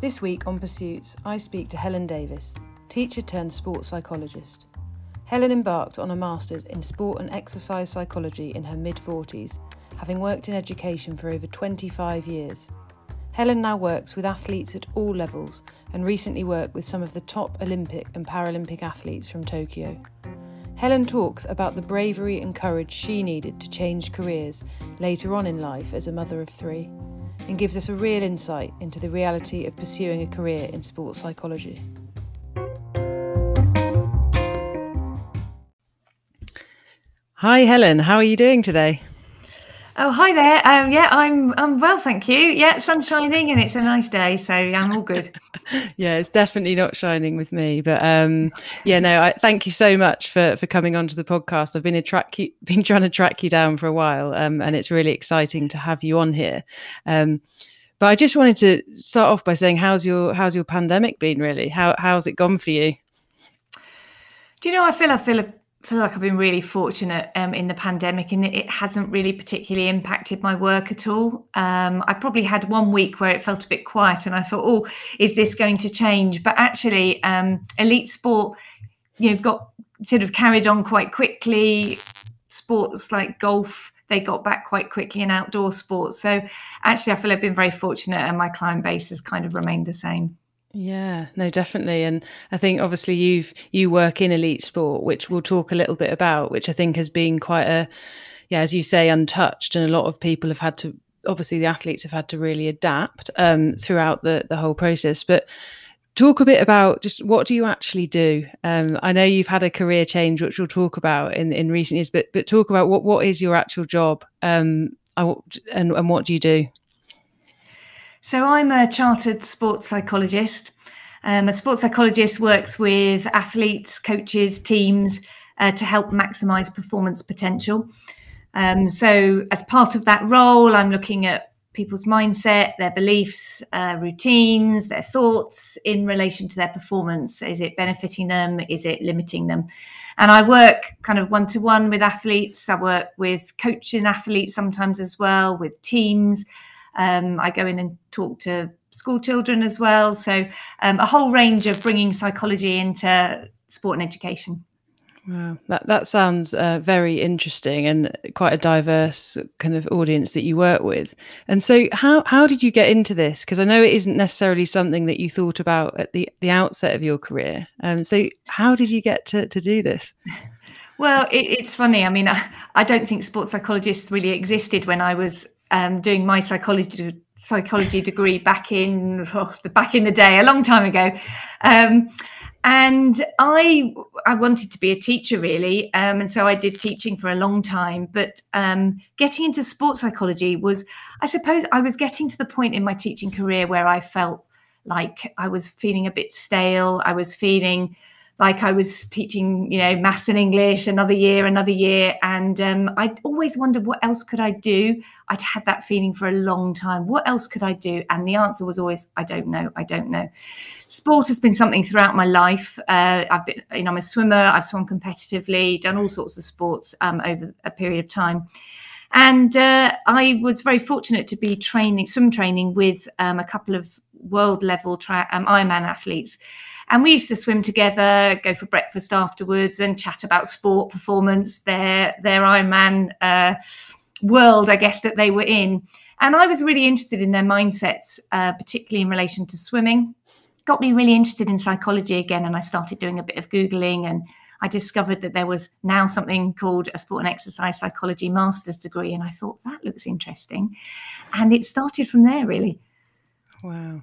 This week on Pursuits, I speak to Helen Davis, teacher turned sports psychologist. Helen embarked on a master's in sport and exercise psychology in her mid 40s, having worked in education for over 25 years. Helen now works with athletes at all levels and recently worked with some of the top Olympic and Paralympic athletes from Tokyo. Helen talks about the bravery and courage she needed to change careers later on in life as a mother of three and gives us a real insight into the reality of pursuing a career in sports psychology. Hi, Helen. How are you doing today? Oh, hi there. Um, yeah, I'm I'm well, thank you. Yeah, sun's shining and it's a nice day, so I'm all good. yeah, it's definitely not shining with me, but um, yeah, no. I thank you so much for for coming onto the podcast. I've been a track you, been trying to track you down for a while, um, and it's really exciting to have you on here. Um, but I just wanted to start off by saying, how's your how's your pandemic been? Really, how how's it gone for you? Do you know? I feel I feel a feel like I've been really fortunate um, in the pandemic and it hasn't really particularly impacted my work at all. Um, I probably had one week where it felt a bit quiet and I thought, oh, is this going to change? But actually, um, elite sport, you know, got sort of carried on quite quickly. Sports like golf, they got back quite quickly in outdoor sports. So actually, I feel I've been very fortunate and my client base has kind of remained the same. Yeah, no, definitely. And I think obviously you've you work in elite sport, which we'll talk a little bit about, which I think has been quite a yeah, as you say, untouched. And a lot of people have had to obviously the athletes have had to really adapt um, throughout the the whole process. But talk a bit about just what do you actually do? Um, I know you've had a career change, which we'll talk about in in recent years, but but talk about what what is your actual job um, and and what do you do? So I'm a chartered sports psychologist. Um, a sports psychologist works with athletes, coaches, teams uh, to help maximize performance potential. Um, so, as part of that role, I'm looking at people's mindset, their beliefs, uh, routines, their thoughts in relation to their performance. Is it benefiting them? Is it limiting them? And I work kind of one to one with athletes. I work with coaching athletes sometimes as well, with teams. Um, I go in and talk to school children as well. So um, a whole range of bringing psychology into sport and education. Wow, that that sounds uh, very interesting and quite a diverse kind of audience that you work with. And so, how how did you get into this? Because I know it isn't necessarily something that you thought about at the the outset of your career. Um, so, how did you get to to do this? Well, it, it's funny. I mean, I, I don't think sports psychologists really existed when I was um, doing my psychology psychology degree back in oh, the back in the day, a long time ago. Um, and I I wanted to be a teacher really, um, and so I did teaching for a long time. But um, getting into sports psychology was, I suppose, I was getting to the point in my teaching career where I felt like I was feeling a bit stale. I was feeling like I was teaching, you know, maths and English another year, another year. And um, I always wondered what else could I do? I'd had that feeling for a long time. What else could I do? And the answer was always, I don't know. I don't know. Sport has been something throughout my life. Uh, I've been, you know, I'm a swimmer. I've swum competitively, done all sorts of sports um, over a period of time. And uh, I was very fortunate to be training, swim training with um, a couple of world level um, Ironman athletes. And we used to swim together, go for breakfast afterwards, and chat about sport performance, their their Ironman uh, world, I guess that they were in. And I was really interested in their mindsets, uh, particularly in relation to swimming. Got me really interested in psychology again, and I started doing a bit of googling and. I discovered that there was now something called a sport and exercise psychology master's degree. And I thought that looks interesting. And it started from there, really. Wow.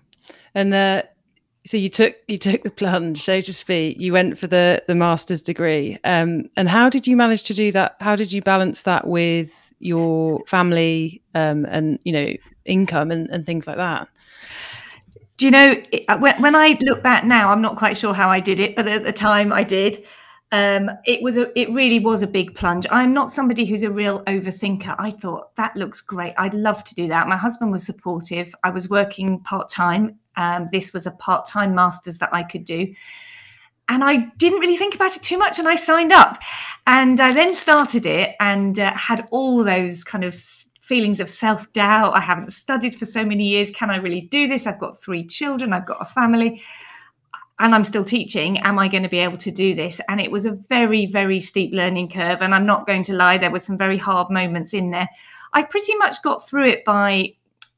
And uh, so you took you took the plunge, so to speak. You went for the the master's degree. Um, and how did you manage to do that? How did you balance that with your family um, and you know income and, and things like that? Do you know uh, when, when I look back now, I'm not quite sure how I did it, but at the time I did. Um, it was a it really was a big plunge. I'm not somebody who's a real overthinker. I thought that looks great. I'd love to do that. My husband was supportive. I was working part time um, this was a part time master's that I could do. And I didn't really think about it too much and I signed up. And I then started it and uh, had all those kind of feelings of self doubt. I haven't studied for so many years. Can I really do this? I've got three children, I've got a family, and I'm still teaching. Am I going to be able to do this? And it was a very, very steep learning curve. And I'm not going to lie, there were some very hard moments in there. I pretty much got through it by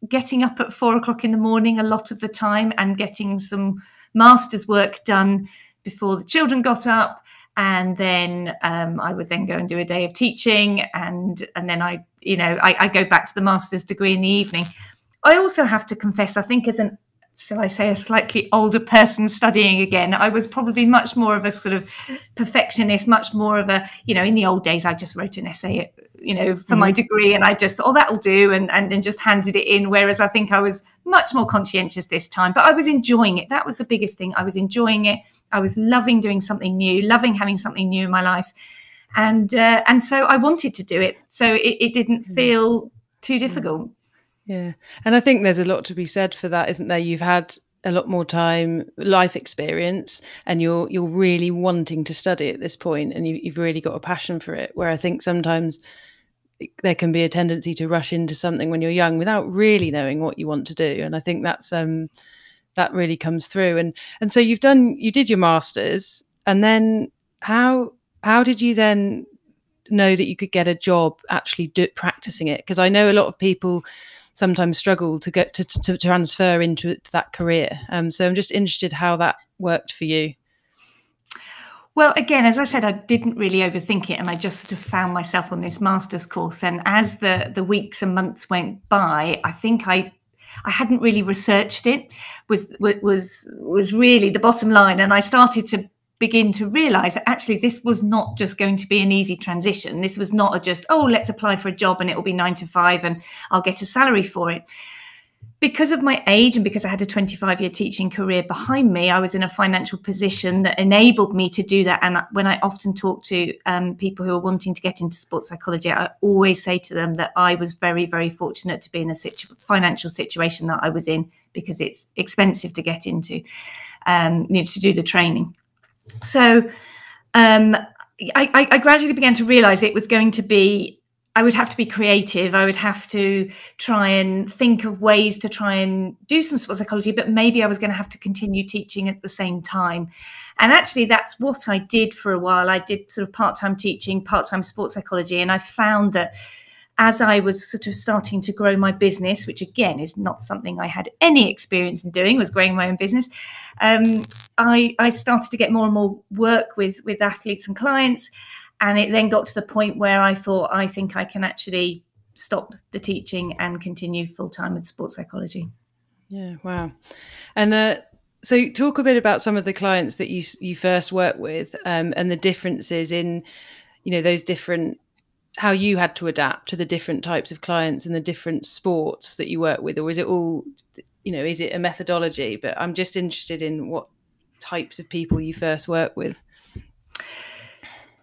getting up at four o'clock in the morning a lot of the time and getting some master's work done before the children got up and then um, I would then go and do a day of teaching, and and then I, you know, I, I, go back to the master's degree in the evening. I also have to confess, I think as an shall I say, a slightly older person studying again, I was probably much more of a sort of perfectionist, much more of a, you know, in the old days, I just wrote an essay, you know, for mm-hmm. my degree and I just, thought, oh, that'll do, and, and, and just handed it in. Whereas I think I was much more conscientious this time, but I was enjoying it. That was the biggest thing. I was enjoying it. I was loving doing something new, loving having something new in my life. And uh, and so I wanted to do it. So it, it didn't mm. feel too mm. Yeah. And I think there's a lot to be said for that, isn't there? You've had a lot more time, life experience, and you're you're really wanting to study at this point, and you, you've really got a passion for it. Where I think sometimes there can be a tendency to rush into something when you're young without really knowing what you want to do, and I think that's um that really comes through. And and so you've done you did your masters, and then how how did you then know that you could get a job actually do, practicing it? Because I know a lot of people sometimes struggle to get to, to, transfer into that career. Um, so I'm just interested how that worked for you. Well, again, as I said, I didn't really overthink it, and I just sort of found myself on this master's course. And as the the weeks and months went by, I think I I hadn't really researched it. Was was was really the bottom line, and I started to begin to realize that actually this was not just going to be an easy transition. This was not a just, oh, let's apply for a job and it will be nine to five and I'll get a salary for it. Because of my age and because I had a 25 year teaching career behind me, I was in a financial position that enabled me to do that. And when I often talk to um, people who are wanting to get into sports psychology, I always say to them that I was very, very fortunate to be in a situ- financial situation that I was in because it's expensive to get into, um, you know, to do the training. So um, I, I gradually began to realize it was going to be I would have to be creative. I would have to try and think of ways to try and do some sports psychology, but maybe I was going to have to continue teaching at the same time. And actually, that's what I did for a while. I did sort of part time teaching, part time sports psychology, and I found that as I was sort of starting to grow my business, which again is not something I had any experience in doing, was growing my own business. Um, I, I started to get more and more work with with athletes and clients, and it then got to the point where I thought I think I can actually stop the teaching and continue full time with sports psychology. Yeah, wow. And uh, so, talk a bit about some of the clients that you you first worked with, um, and the differences in, you know, those different how you had to adapt to the different types of clients and the different sports that you work with or is it all you know is it a methodology but i'm just interested in what types of people you first work with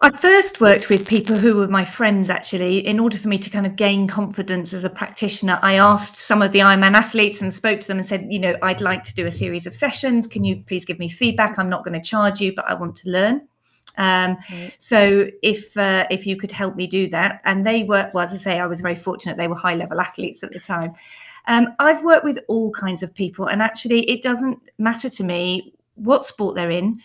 I first worked with people who were my friends actually. In order for me to kind of gain confidence as a practitioner, I asked some of the Ironman athletes and spoke to them and said, you know, I'd like to do a series of sessions. Can you please give me feedback? I'm not going to charge you, but I want to learn. Um. So if uh, if you could help me do that, and they were, well, as I say, I was very fortunate. They were high level athletes at the time. Um, I've worked with all kinds of people, and actually, it doesn't matter to me what sport they're in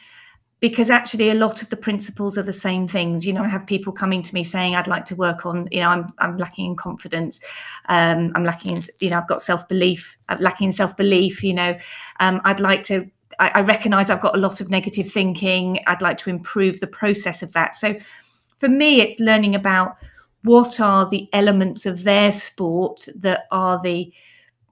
because actually a lot of the principles are the same things you know i have people coming to me saying i'd like to work on you know i'm, I'm lacking in confidence um, i'm lacking in you know i've got self-belief i'm lacking in self-belief you know um, i'd like to I, I recognize I've got a lot of negative thinking. I'd like to improve the process of that. So for me, it's learning about what are the elements of their sport that are the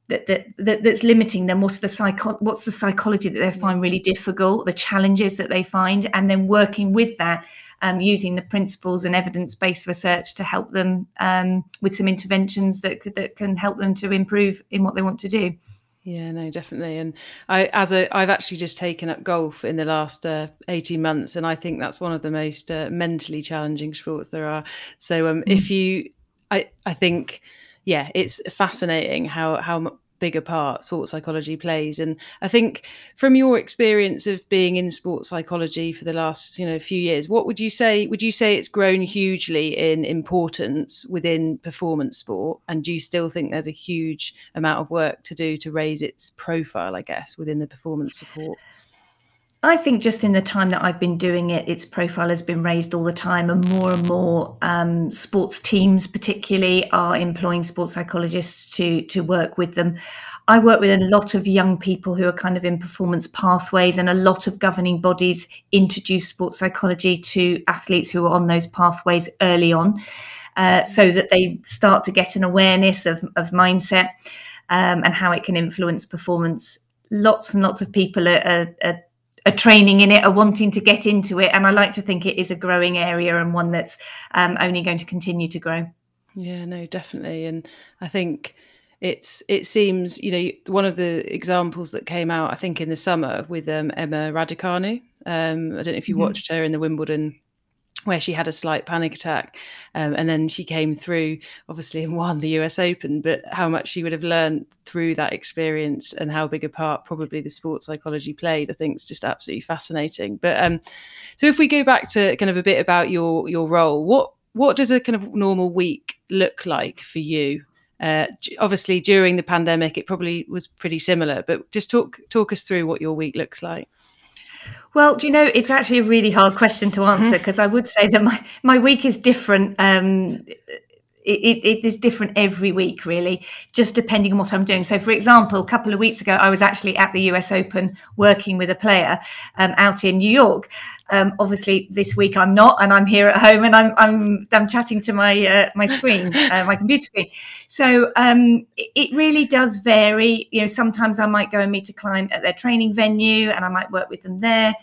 that, that, that that's limiting them what's the psycho what's the psychology that they find really difficult the challenges that they find and then working with that um, using the principles and evidence-based research to help them um, with some interventions that, that can help them to improve in what they want to do yeah, no, definitely. And I, as a, I've actually just taken up golf in the last uh, eighteen months, and I think that's one of the most uh, mentally challenging sports there are. So, um, mm. if you, I, I think, yeah, it's fascinating how how bigger part sports psychology plays. And i think from your experience of being in sports psychology for the last you know few years what would you say would you say it's grown hugely in importance within performance sport? And do you still think there's a huge amount of work to do to raise its profile i guess within the performance support I think just in the time that I've been doing it, its profile has been raised all the time, and more and more um, sports teams, particularly, are employing sports psychologists to to work with them. I work with a lot of young people who are kind of in performance pathways, and a lot of governing bodies introduce sports psychology to athletes who are on those pathways early on, uh, so that they start to get an awareness of, of mindset um, and how it can influence performance. Lots and lots of people are, are, are are training in it, are wanting to get into it. And I like to think it is a growing area and one that's um, only going to continue to grow. Yeah, no, definitely. And I think it's it seems you know one of the examples that came out I think in the summer with um, Emma Raducanu. Um, I don't know if you mm-hmm. watched her in the Wimbledon where she had a slight panic attack um, and then she came through obviously and won the us open. But how much she would have learned through that experience and how big a part probably the sports psychology played i think is just absolutely fascinating. But um, so if we go back to kind of a bit about your your role what what does a kind of normal week look like for you? Uh, obviously during the pandemic it probably was pretty similar but just talk talk us through what your week looks like well, do you know, it's actually a really hard question to answer because mm-hmm. I would say that my, my week is different. Um, it, it is different every week, really, just depending on what I'm doing. So, for example, a couple of weeks ago, I was actually at the US Open working with a player um, out in New York. Um, obviously, this week I'm not, and I'm here at home, and I'm I'm, I'm chatting to my uh, my screen, uh, my computer screen. So um, it, it really does vary. You know, sometimes I might go and meet a client at their training venue, and I might work with them there.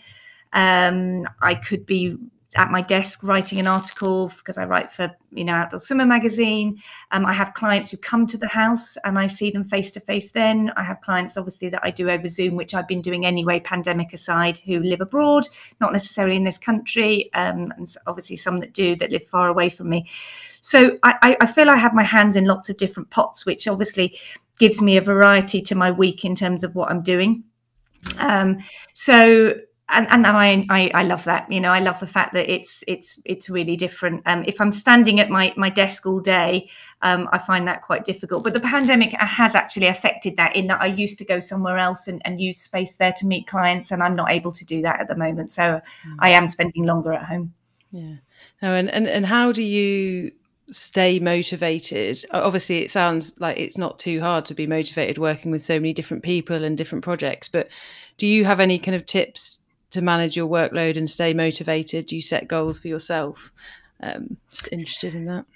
Um, I could be at my desk writing an article because I write for you know Outdoor Swimmer magazine. Um, I have clients who come to the house and I see them face to face. Then I have clients obviously that I do over Zoom, which I've been doing anyway, pandemic aside, who live abroad, not necessarily in this country, um, and obviously some that do that live far away from me. So I, I feel I have my hands in lots of different pots, which obviously gives me a variety to my week in terms of what I'm doing. Um, so and, and I, I, I love that you know I love the fact that it's it's it's really different. Um, if I'm standing at my my desk all day, um, I find that quite difficult. But the pandemic has actually affected that in that I used to go somewhere else and, and use space there to meet clients, and I'm not able to do that at the moment. So mm. I am spending longer at home. Yeah. No, and, and and how do you stay motivated obviously it sounds like it's not too hard to be motivated working with so many different people and different projects but do you have any kind of tips to manage your workload and stay motivated? Do you set goals for yourself? Um, just interested in that.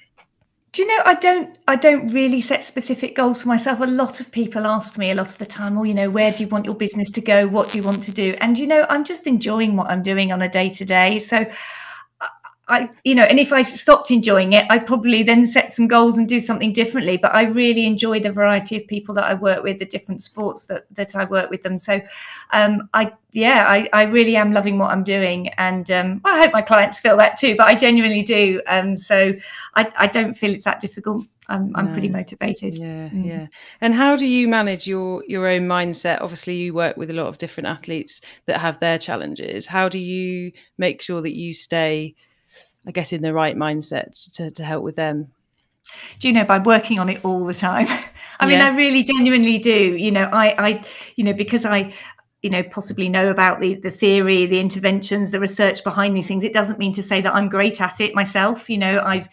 Do you know I don't I don't really set specific goals for myself. A lot of people ask me a lot of the time, well, you know, where do you want your business to go? What do you want to do?" And you know, I'm just enjoying what I'm doing on a day to day. So I, you know, and if I stopped enjoying it, I'd probably then set some goals and do something differently. But I really enjoy the variety of people that I work with, the different sports that that I work with them. So, um, I yeah, I, I really am loving what I'm doing, and um, I hope my clients feel that too. But I genuinely do. Um, so I, I don't feel it's that difficult. I'm, I'm pretty motivated. Yeah, mm. yeah. And how do you manage your your own mindset? Obviously, you work with a lot of different athletes that have their challenges. How do you make sure that you stay I guess, in the right mindset to, to help with them? Do you know by working on it all the time? I mean, yeah. I really genuinely do. You know, I, I, you know, because I, you know, possibly know about the the theory, the interventions, the research behind these things. It doesn't mean to say that I'm great at it myself. You know, I've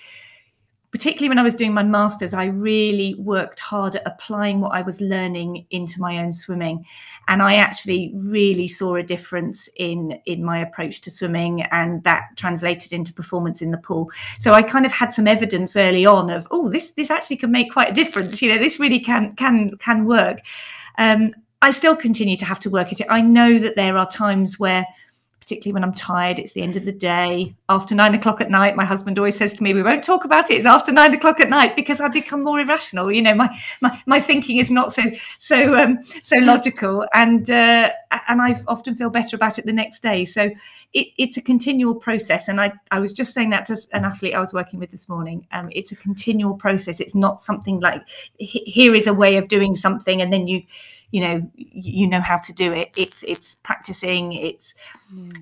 particularly when I was doing my master's, I really worked hard at applying what I was learning into my own swimming. And I actually really saw a difference in, in my approach to swimming, and that translated into performance in the pool. So I kind of had some evidence early on of, oh, this this actually can make quite a difference. You know, this really can can can work. Um, I still continue to have to work at it. I know that there are times where particularly when I'm tired. It's the end of the day. After nine o'clock at night, my husband always says to me, "We won't talk about it. It's after nine o'clock at night because I become more irrational. You know, my my, my thinking is not so so um, so logical, and uh, and I often feel better about it the next day. So it, it's a continual process. And I I was just saying that to an athlete I was working with this morning. Um, it's a continual process. It's not something like here is a way of doing something, and then you you know you know how to do it. It's it's practicing it's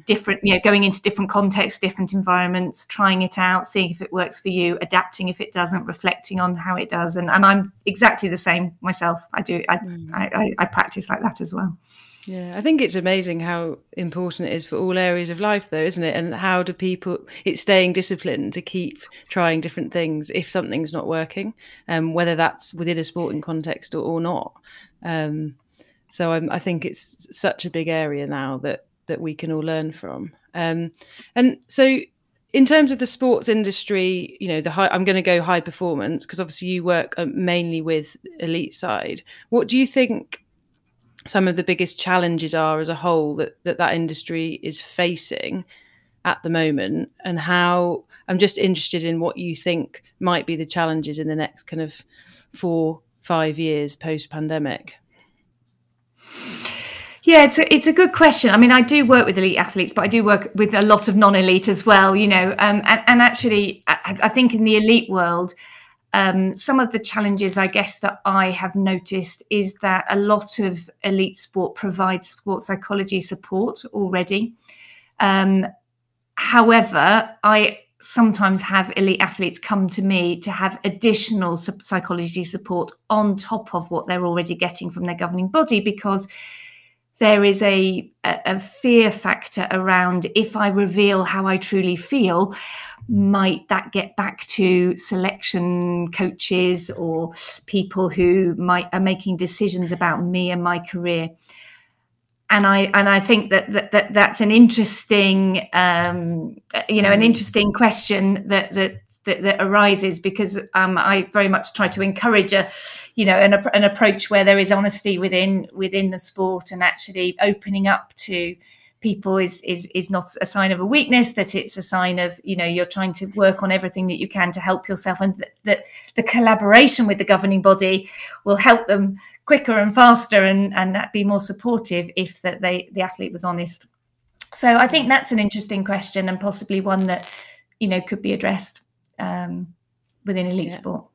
different you know going into different contexts different environments trying it out seeing if it works for you adapting if it doesn't reflecting on how it does. And, and i'm exactly the same myself. I do I, mm. I, I, I practice like that as well yeah, I think it's amazing how important it is for all areas of life, though, isn't it? And how do people? It's staying disciplined to keep trying different things if something's not working, um, whether that's within a sporting context or, or not. Um, so I'm, i think it's such a big area now that that we can all learn from. Um, and so, in terms of the sports industry, you know, the high, I'm going to go high performance because obviously you work uh, mainly with elite side. What do you think? Some of the biggest challenges are as a whole that that, that industry is facing at the moment, and how I'm just interested in what you think might be the challenges in the next kind of four, five years post pandemic. Yeah, it's a, it's a good question. I mean, I do work with elite athletes, but I do work with a lot of non-elite as well. You know, um, and, and, actually, I, I, think in the elite world, um, some of the challenges I guess that I have noticed is that a lot of elite sport provides sports psychology support already. Um, however, I sometimes have elite athletes come to me to have additional psychology support on top of what they're already getting from their governing body because there is a, a, fear factor around if I reveal how I truly feel, might that get back to selection coaches or people who might are making decisions about me and my career? And I and I think that that, that that's an interesting um, you know an mm. interesting question that that that, that arises because um, I very much try to encourage a, you know, an, an approach where there is honesty within within the sport and actually opening up to people is is is not a sign of a weakness that it's a sign of you know you're trying to work on everything that you can to help yourself and that, the collaboration with the governing body will help them quicker and faster and and be more supportive if that they the athlete was honest. So i think that's an interesting question and possibly one that you know could be addressed um, within elite yeah. sport.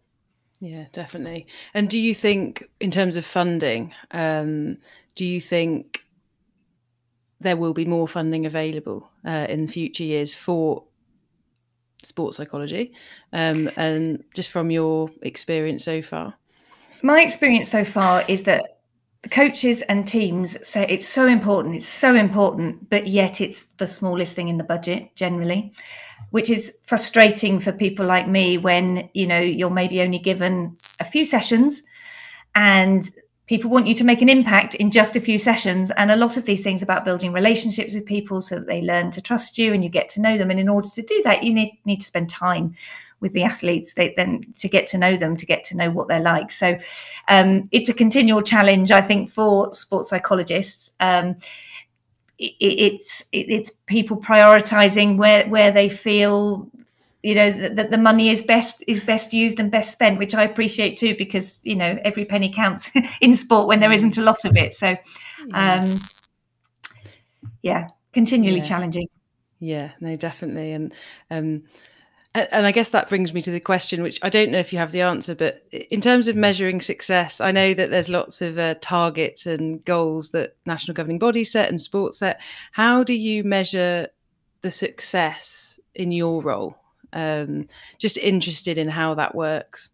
Yeah, definitely. And do you think, in terms of funding, um, do you think there will be more funding available uh, in future years for sports psychology? Um, and just from your experience so far? My experience so far is that the coaches and teams say it's so important, it's so important, but yet it's the smallest thing in the budget generally which is frustrating for people like me when you know you're maybe only given a few sessions and people want you to make an impact in just a few sessions. And a lot of these things about building relationships with people so that they learn to trust you and you get to know them. And in order to do that you need need to spend time with the athletes they then to get to know them to get to know what they're like. So um, it's a continual challenge i think for sports psychologists. Um, it's it's people prioritizing where where they feel you know that the money is best is best used and best spent which i appreciate too because you know every penny counts in sport when there isn't a lot of it. So um yeah continually yeah. challenging. Yeah no definitely. And um and I guess that brings me to the question, which I don't know if you have the answer, but in terms of measuring success, I know that there's lots of uh, targets and goals that national governing bodies set and sports set. How do you measure the success in your role? Um, just interested in how that works.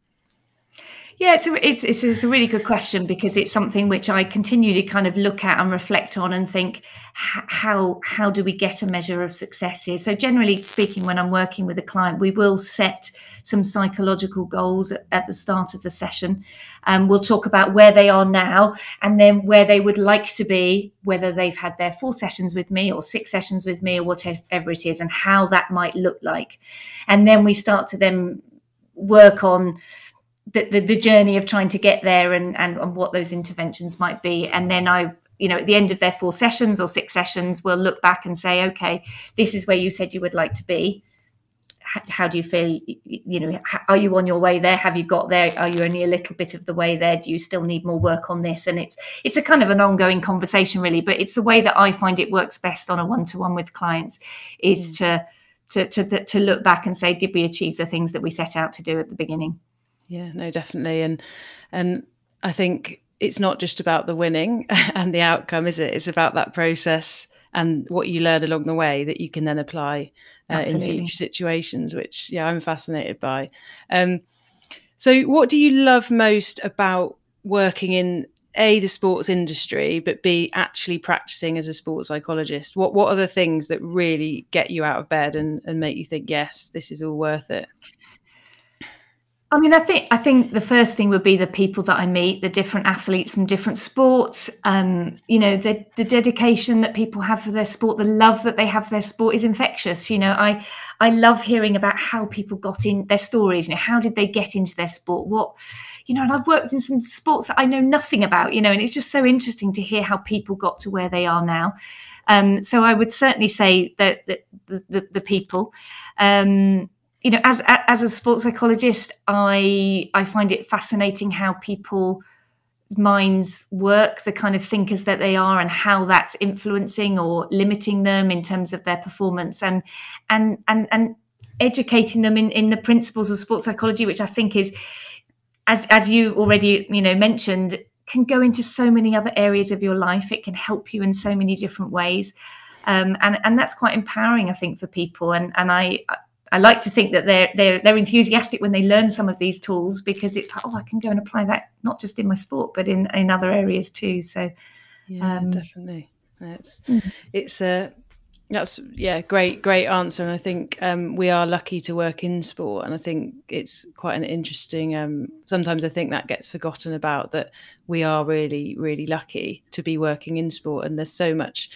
Yeah, it's a, it's, it's, a really good question because it's something which I continually kind of look at and reflect on and think how how do we get a measure of success here? So generally speaking, when I'm working with a client, we will set some psychological goals at, at the start of the session. Um, we'll talk about where they are now and then where they would like to be, whether they've had their four sessions with me or six sessions with me or whatever it is, and how that might look like. And then we start to then work on the, the, the, journey of trying to get there and, and, and what those interventions might be. And then I you know, at the end of their four sessions or six sessions, we'll look back and say, okay, this is where you said you would like to be. How, do you feel? You know, are you on your way there? Have you got there? Are you only a little bit of the way there? Do you still need more work on this? And it's it's a kind of an ongoing conversation, really. But it's the way that I find it works best on a one to one with clients is mm. to to, to to look back and say, did we achieve the things that we set out to do at the beginning? Yeah, no, definitely, and and I think it's not just about the winning and the outcome, is it? It's about that process and what you learn along the way that you can then apply uh, in future situations, which yeah, I'm fascinated by. Um, so, what do you love most about working in a the sports industry, but b actually practicing as a sports psychologist? What what are the things that really get you out of bed and, and make you think, yes, this is all worth it? I mean, I think I think the first thing would be the people that I meet, the different athletes from different sports. Um, you know, the the dedication that people have for their sport, the love that they have for their sport is infectious. You know, I I love hearing about how people got in their stories. You know, how did they get into their sport? What you know, and I've worked in some sports that I know nothing about, you know, and it's just so interesting to hear how people got to where they are now. Um, so I would certainly say that, that the, the, the, people. Um, you know, as as a sports psychologist, I I find it fascinating how people minds work, the kind of thinkers that they are, and how that's influencing or limiting them in terms of their performance, and and and and educating them in in the principles of sports psychology, which I think is as as you already you know mentioned can go into so many other areas of your life. It can help you in so many different ways. Um, and and that's quite empowering i think for people. And and i I like to think that they're they're they're enthusiastic when they learn some of these tools because it's like oh I can go and apply that not just in my sport but in in other areas too. So yeah, um, definitely. It's mm. it's a that's yeah, great, great answer. And I think um, we are lucky to work in sport, and I think it's quite an interesting. Um, sometimes I think that gets forgotten about that we are really, really lucky to be working in sport, and there's so much,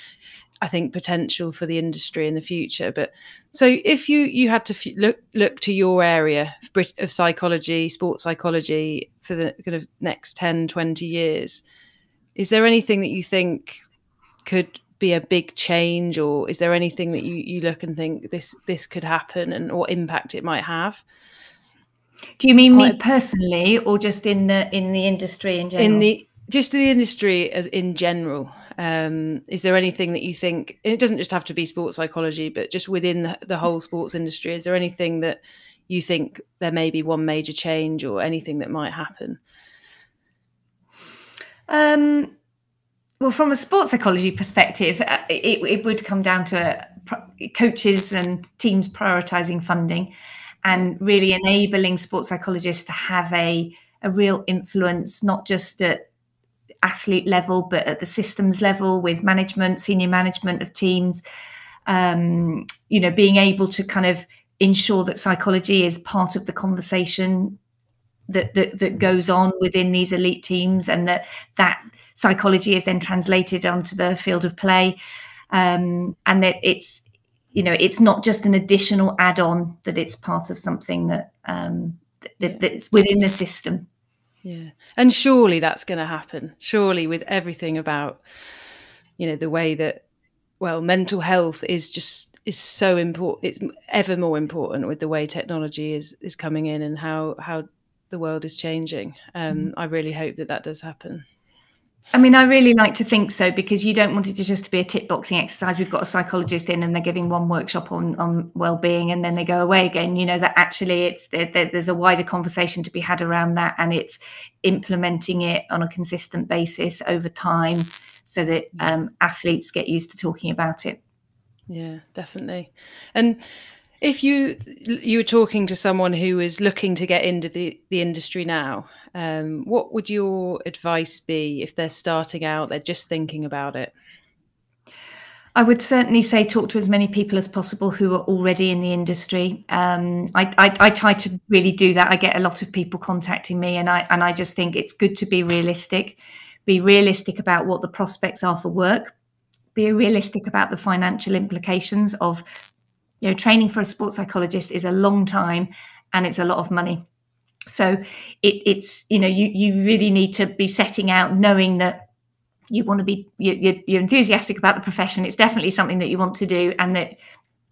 I think, potential for the industry in the future. But so, if you you had to f- look look to your area of psychology, sports psychology, for the kind of next 10, 20 years, is there anything that you think could be a big change or is there anything that you, you look and think this this could happen and what impact it might have do you mean Quite me personally or just in the in the industry in general in the just to the industry as in general um, is there anything that you think and it doesn't just have to be sports psychology but just within the, the whole sports industry is there anything that you think there may be one major change or anything that might happen? Um well, from a sports psychology perspective, uh, it, it would come down to coaches and teams prioritizing funding and really enabling sports psychologists to have a, a real influence, not just at athlete level, but at the systems level with management, senior management of teams. Um, you know, being able to kind of ensure that psychology is part of the conversation that, that that goes on within these elite teams, and that that psychology is then translated onto the field of play um, and that it's you know it's not just an additional add-on that it's part of something that um, that, that's within the system yeah. And surely that's going to happen. Surely with everything about you know the way that well mental health is just is so important it's ever more important with the way technology is is coming in and how how the world is changing. Um, mm. i really hope that that does happen I mean, I really like to think so because you don't want it to just be a tick boxing exercise. We've got a psychologist in and they're giving one workshop on on well-being and then they go away again. You know that actually it's there, there's a wider conversation to be had around that and it's implementing it on a consistent basis over time so that um, athletes get used to talking about it. Yeah, definitely. And if you you were talking to someone who is looking to get into the the industry now um, what would your advice be if they're starting out, they're just thinking about it? I would certainly say talk to as many people as possible who are already in the industry. Um, I, I, I, try to really do that. I get a lot of people contacting me, and I and I just think it's good to be realistic. Be realistic about what the prospects are for work. Be realistic about the financial implications of, you know, training for a sports psychologist is a long time, and it's a lot of money. So it, it's you know you you really need to be setting out knowing that you want to be you, you're enthusiastic about the profession. It's definitely something that you want to do and that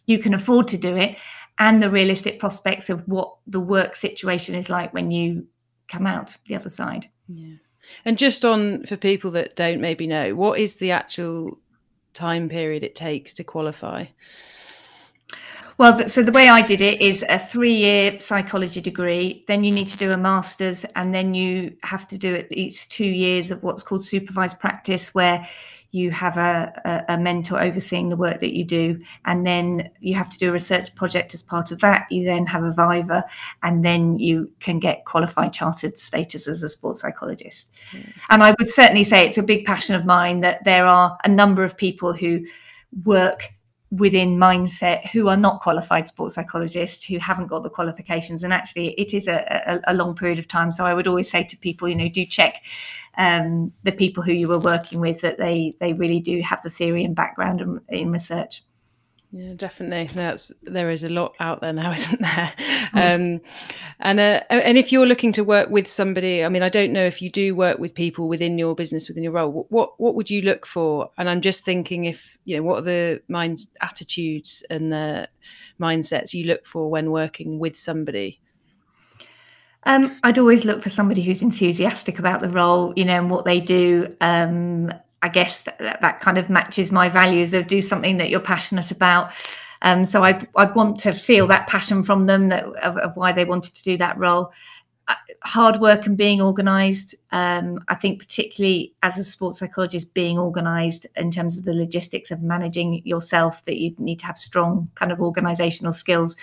you can afford to do it and the realistic prospects of what the work situation is like when you come out the other side. Yeah. And just on for people that don't maybe know what is the actual time period it takes to qualify well, so the way I did it is a three year psychology degree, then you need to do a master's, and then you have to do at least two years of what's called supervised practice, where you have a, a, mentor overseeing the work that you do, and then you have to do a research project as part of that. You then have a viva, and then you can get qualified chartered status as a sports psychologist. Mm. And I would certainly say it's a big passion of mine that there are a number of people who work within mindset who are not qualified sports psychologists who haven't got the qualifications. And actually it is a, a, a long period of time. So i would always say to people you know do check um, the people who you were working with that they they really do have the theory and background in, in research yeah, definitely. That's there is a lot out there now, isn't there? Mm. Um, and uh, and if you're looking to work with somebody, I mean, I don't know if you do work with people within your business, within your role. What what would you look for? And I'm just thinking, if you know, what are the mind attitudes and the mindsets you look for when working with somebody? Um, I'd always look for somebody who's enthusiastic about the role, you know, and what they do. Um, I guess that, that kind of matches my values of do something that you're passionate about. Um, so I I want to feel that passion from them that of, of why they wanted to do that role. Uh, hard work and being organised. Um, I think particularly as a sports psychologist, being organised in terms of the logistics of managing yourself, that you need to have strong kind of organisational skills.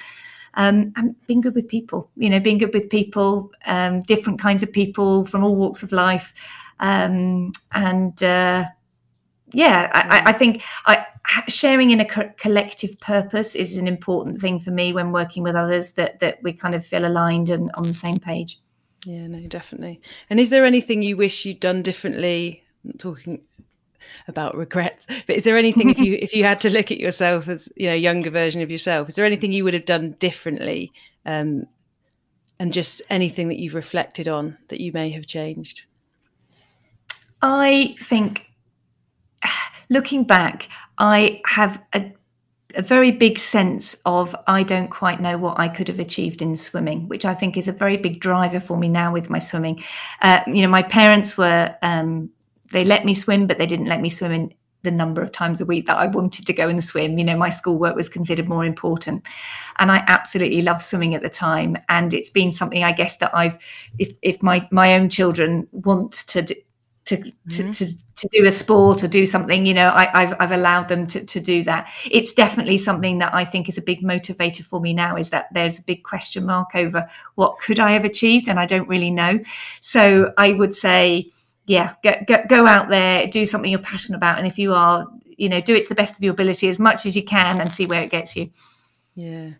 Um, and being good with people, you know, being good with people, um, different kinds of people from all walks of life. Um, and uh, yeah, I, I, think I, sharing in a co- collective purpose is an important thing for me when working with others that that we kind of feel aligned and on the same page. Yeah, no, definitely. And is there anything you wish you'd done differently? I'm talking about regrets, but is there anything if you if you had to look at yourself as you know younger version of yourself, is there anything you would have done differently? Um, and just anything that you've reflected on that you may have changed. I think, looking back, I have a, a, very big sense of I don't quite know what I could have achieved in swimming, which I think is a very big driver for me now with my swimming. Uh, you know, my parents were, um, they let me swim, but they didn't let me swim in the number of times a week that I wanted to go and swim. You know, my schoolwork was considered more important. And I absolutely loved swimming at the time. And it's been something I guess that I've if if my my own children want to to, mm-hmm. to, to, to, do a sport or do something, you know, I, have I've allowed them to, to do that. It's definitely something that I think is a big motivator for me now is that there's a big question mark over what could I have achieved? And I don't really know. So I would say, yeah, go, go, go out there, do something you're passionate about. And if you are, you know, do it to the best of your ability as much as you can and see where it gets you. Yeah.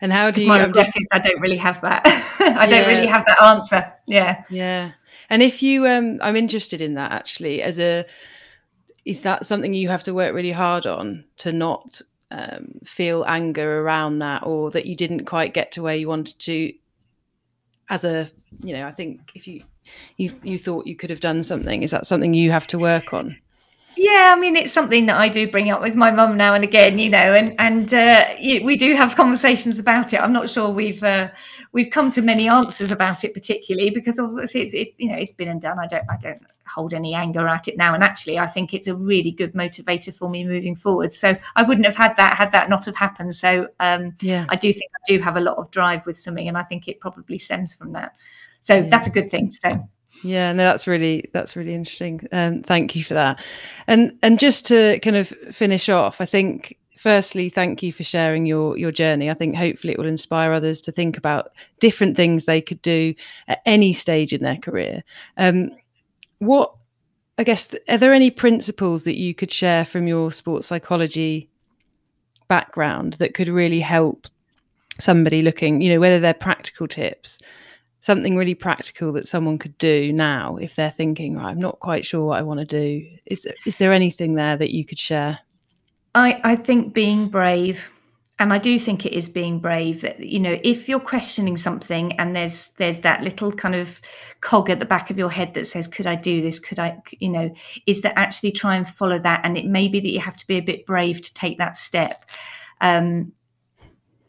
And how do you? My just... I don't really have that. I don't really have that answer. Yeah. Yeah. And if you, um, I'm interested in that actually. As a, is that something you have to work really hard on to not um, feel anger around that, or that you didn't quite get to where you wanted to? As a, you know, I think if you you you thought you could have done something, is that something you have to work on? Yeah, I mean, it's something that I do bring up with my mum now and again, you know, and and uh, we do have conversations about it. I'm not sure we've uh, we've come to many answers about it, particularly because obviously it's, it's you know it's been and done. I don't I don't hold any anger at it now, and actually I think it's a really good motivator for me moving forward. So I wouldn't have had that had that not have happened. So um, yeah, I do think I do have a lot of drive with swimming, and I think it probably stems from that. So yeah. that's a good thing. So yeah, no, that's really that's really interesting. Um, thank you for that. And and just to kind of finish off, I think firstly, thank you for sharing your your journey. I think hopefully it will inspire others to think about different things they could do at any stage in their career. Um, what I guess are there any principles that you could share from your sports psychology background that could really help somebody looking, you know, whether they're practical tips something really practical that someone could do now if they're thinking, right, I'm not quite sure what I want to do. Is is there anything there that you could share? I, I think being brave and I do think it is being brave that you know if you're questioning something and there's there's that little kind of cog at the back of your head that says could I do this could I you know is that actually try and follow that and it may be that you have to be a bit brave to take that step um,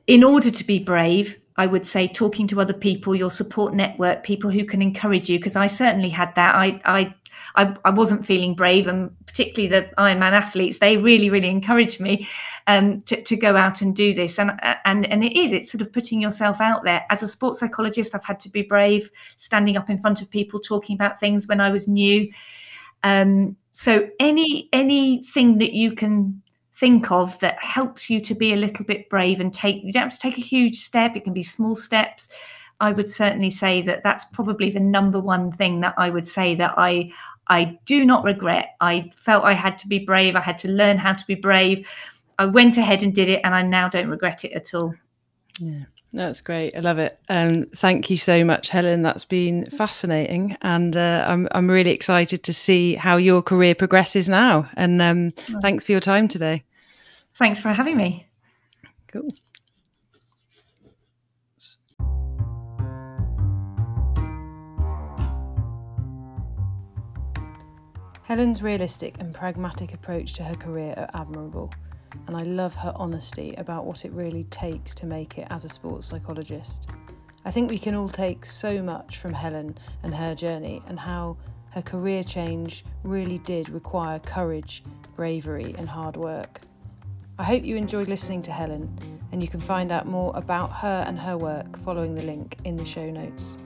in order to be brave I would say talking to other people, your support network, people who can encourage you, because I certainly had that. I, I I, I, wasn't feeling brave, and particularly the Ironman athletes, they really, really encouraged me um, to, to go out and do this. And and and it is, it's sort of putting yourself out there. As a sports psychologist, I've had to be brave, standing up in front of people, talking about things when I was new. Um, so any anything that you can think of that helps you to be a little bit brave and take you don't have to take a huge step it can be small steps. I would certainly say that that's probably the number one thing that i would say that i i do not regret. I felt i had to be brave i had to learn how to be brave. I went ahead and did it and i now don't regret it at all. Yeah that's great. I love it. Um, thank you so much, Helen. That's been fascinating, and uh, I'm I'm really excited to see how your career progresses now. And um, oh. thanks for your time today. Thanks for having me. Cool. Helen's realistic and pragmatic approach to her career are admirable and I love her honesty about what it really takes to make it as a sports psychologist. I think we can all take so much from Helen and her journey and how her career change really did require courage, bravery, and hard work. I hope you enjoyed listening to Helen, and you can find out more about her and her work following the link in the show notes.